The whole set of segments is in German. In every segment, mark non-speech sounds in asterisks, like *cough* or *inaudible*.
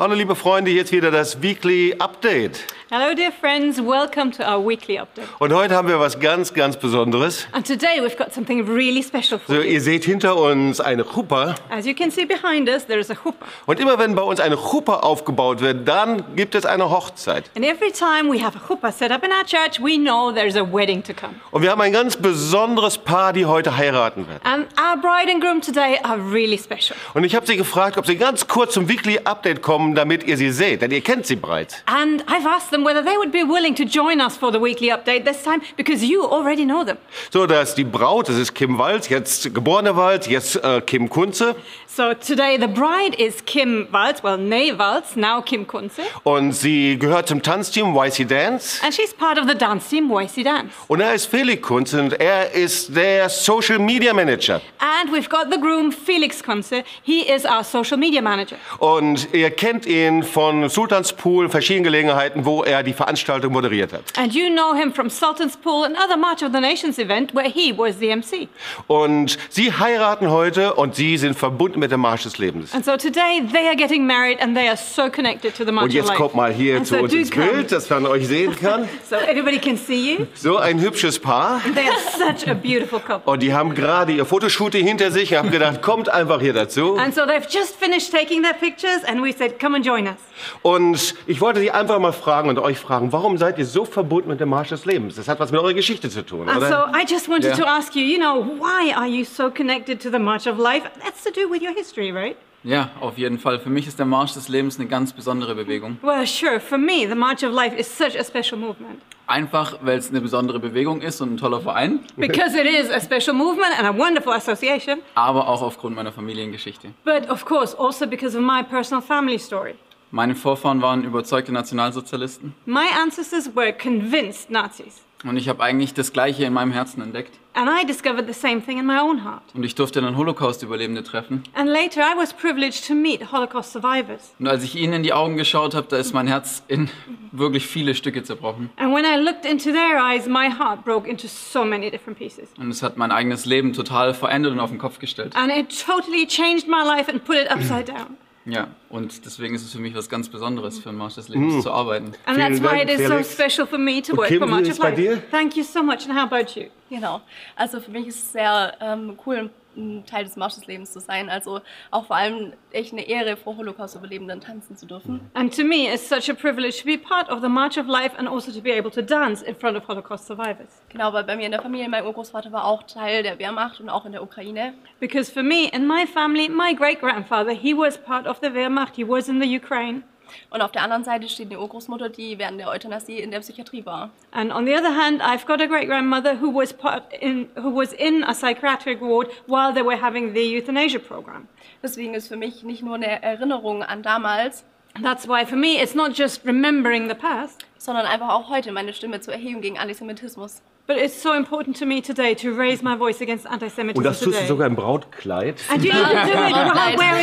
Hallo liebe Freunde, jetzt wieder das Weekly Update. Hello, dear friends. Welcome to our weekly update. Und heute haben wir was ganz, ganz Besonderes. And today we've got something really special for So, you. ihr seht hinter uns eine Chuppah. As you can see behind us, there is a chuppah. Und immer wenn bei uns eine Chuppah aufgebaut wird, dann gibt es eine Hochzeit. And every time we have a chuppah set up in our church, we know there's a wedding to come. Und wir haben ein ganz besonderes Paar, die heute heiraten wird. And our bride and groom today are really special. Und ich habe sie gefragt, ob sie ganz kurz zum Weekly Update kommen, damit ihr sie seht, denn ihr kennt sie bereits. And I've asked them whether they would be willing to join us for the weekly update this time because you already know them. So, dass die Braut, das ist Kim Walz, jetzt geborene Walz, jetzt äh, Kim Kunze. So today the bride is Kim Waltz, well, Nay Waltz, now Kim Kunze. Und sie gehört zum Tanzteam YC Dance. And she's part of the dance team YC Dance. Und er ist Felix Kunze und er ist der Social Media Manager. And we've got the groom, Felix Kunze. He is our social media manager. Und ihr kennt ihn von Sultanspool, verschiedenen Gelegenheiten, wo er die Veranstaltung moderiert hat. And you know him from Sultan's Pool, another March of the Nations event where he was the MC. Und sie heiraten heute und sie sind verbunden mit dem Marsch des Lebens. And so today they are getting married and they are so connected to the March Und jetzt kommt mal hier And zu so uns ins come. Bild, dass man euch sehen kann. *laughs* So everybody can see you. So ein hübsches Paar. They are such a beautiful couple. Und die haben gerade ihr Fotoshooting hinter sich und haben gedacht, kommt einfach hier dazu. And so they've just finished taking their pictures and we said, come and join us. Und ich wollte sie einfach mal fragen und euch fragen, warum seid ihr so verbunden mit dem Marsch des Lebens? Das hat was mit eurer Geschichte zu tun, so oder? I just wanted Yeah. to ask you, you know, why are you so connected to the March of Life? That's to do with your history, right? Ja, auf jeden Fall. Für mich ist der Marsch des Lebens eine ganz besondere Bewegung. Well, sure. For me, the March of Life is such a special movement. Einfach, weil es eine besondere Bewegung ist und ein toller Verein, Because it is a special movement and a wonderful association, aber auch aufgrund meiner Familiengeschichte. but of course also because of my personal family story. Meine Vorfahren waren überzeugte Nationalsozialisten My ancestors were convinced Nazis, und ich habe eigentlich das Gleiche in meinem Herzen entdeckt. and I discovered the same thing in my own heart. Und ich durfte dann Holocaust-Überlebende treffen. And later, I was privileged to meet Holocaust survivors. Und als ich ihnen in die Augen geschaut habe, da ist mein Herz in wirklich viele Stücke zerbrochen. And when I looked into their eyes, my heart broke into so many different pieces. Und es hat mein eigenes Leben total verändert und auf den Kopf gestellt. And it totally changed my life and put it upside down. Ja, und deswegen ist es für mich was ganz Besonderes, für den Marsch des Lebens zu arbeiten. And that's why it is so special for me to work Kim, for wie March ist of Life. Thank you so much. And how about you? Genau. Also für mich ist es sehr ähm, cool, ein Teil des Marsch des Lebens zu sein. Also auch vor allem echt eine Ehre, vor Holocaust-Überlebenden tanzen zu dürfen. And to me, it's such a privilege to be part of the March of Life and also to be able to dance in front of Holocaust survivors. Genau, weil bei mir in der Familie, mein Urgroßvater war auch Teil der Wehrmacht und auch in der Ukraine. Because for me, in my family, my great grandfather, he was part of the Wehrmacht, he was in the Ukraine. Und auf der anderen Seite steht eine Urgroßmutter, die während der Euthanasie in der Psychiatrie war. And on the other hand, I've got a great grandmother who was part in who was in a psychiatric ward while they were having the euthanasia program. Deswegen ist für mich nicht nur eine Erinnerung an damals, That's why for me, it's not just remembering the past, sondern einfach auch heute meine Stimme zu erheben gegen Antisemitismus. but it's so important to me today to raise my voice against anti-Semitism Und das tust du today. sogar im Brautkleid. And you even *laughs* do it while wearing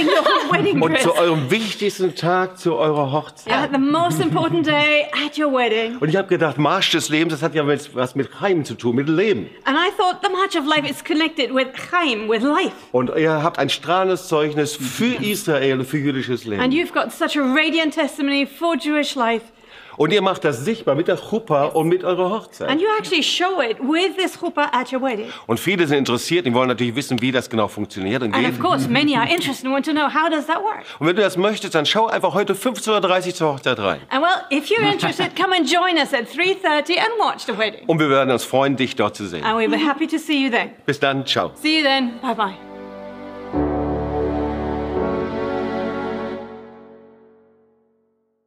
wedding Und dress. zu eurem wichtigsten Tag, zu eurer Hochzeit. At the most important day at your wedding. Und ich habe gedacht, Marsch des Lebens, das hat ja mit- was mit Heim zu tun, mit Leben. And I thought the March of Life is connected with Chaim, with life. Und ihr habt ein strahlendes Zeugnis für Israel und für jüdisches And Leben. you've got such a radiant testimony for Jewish life. Und ihr macht das sichtbar mit der Chuppah und mit eurer Hochzeit. And you actually show it with this chuppah at your wedding. Und viele sind interessiert, die wollen natürlich wissen, wie das genau funktioniert. Und, And of course, many are interested and want to know how does that work? und wenn du das möchtest, dann schau einfach heute 15.30 Uhr zur Hochzeit rein. And well, if you're interested, come and join us at 3:30 and watch the wedding. Und wir werden uns freuen, dich dort zu sehen. And we'll be happy to see you then. Bis dann, ciao. See you then. Bye bye.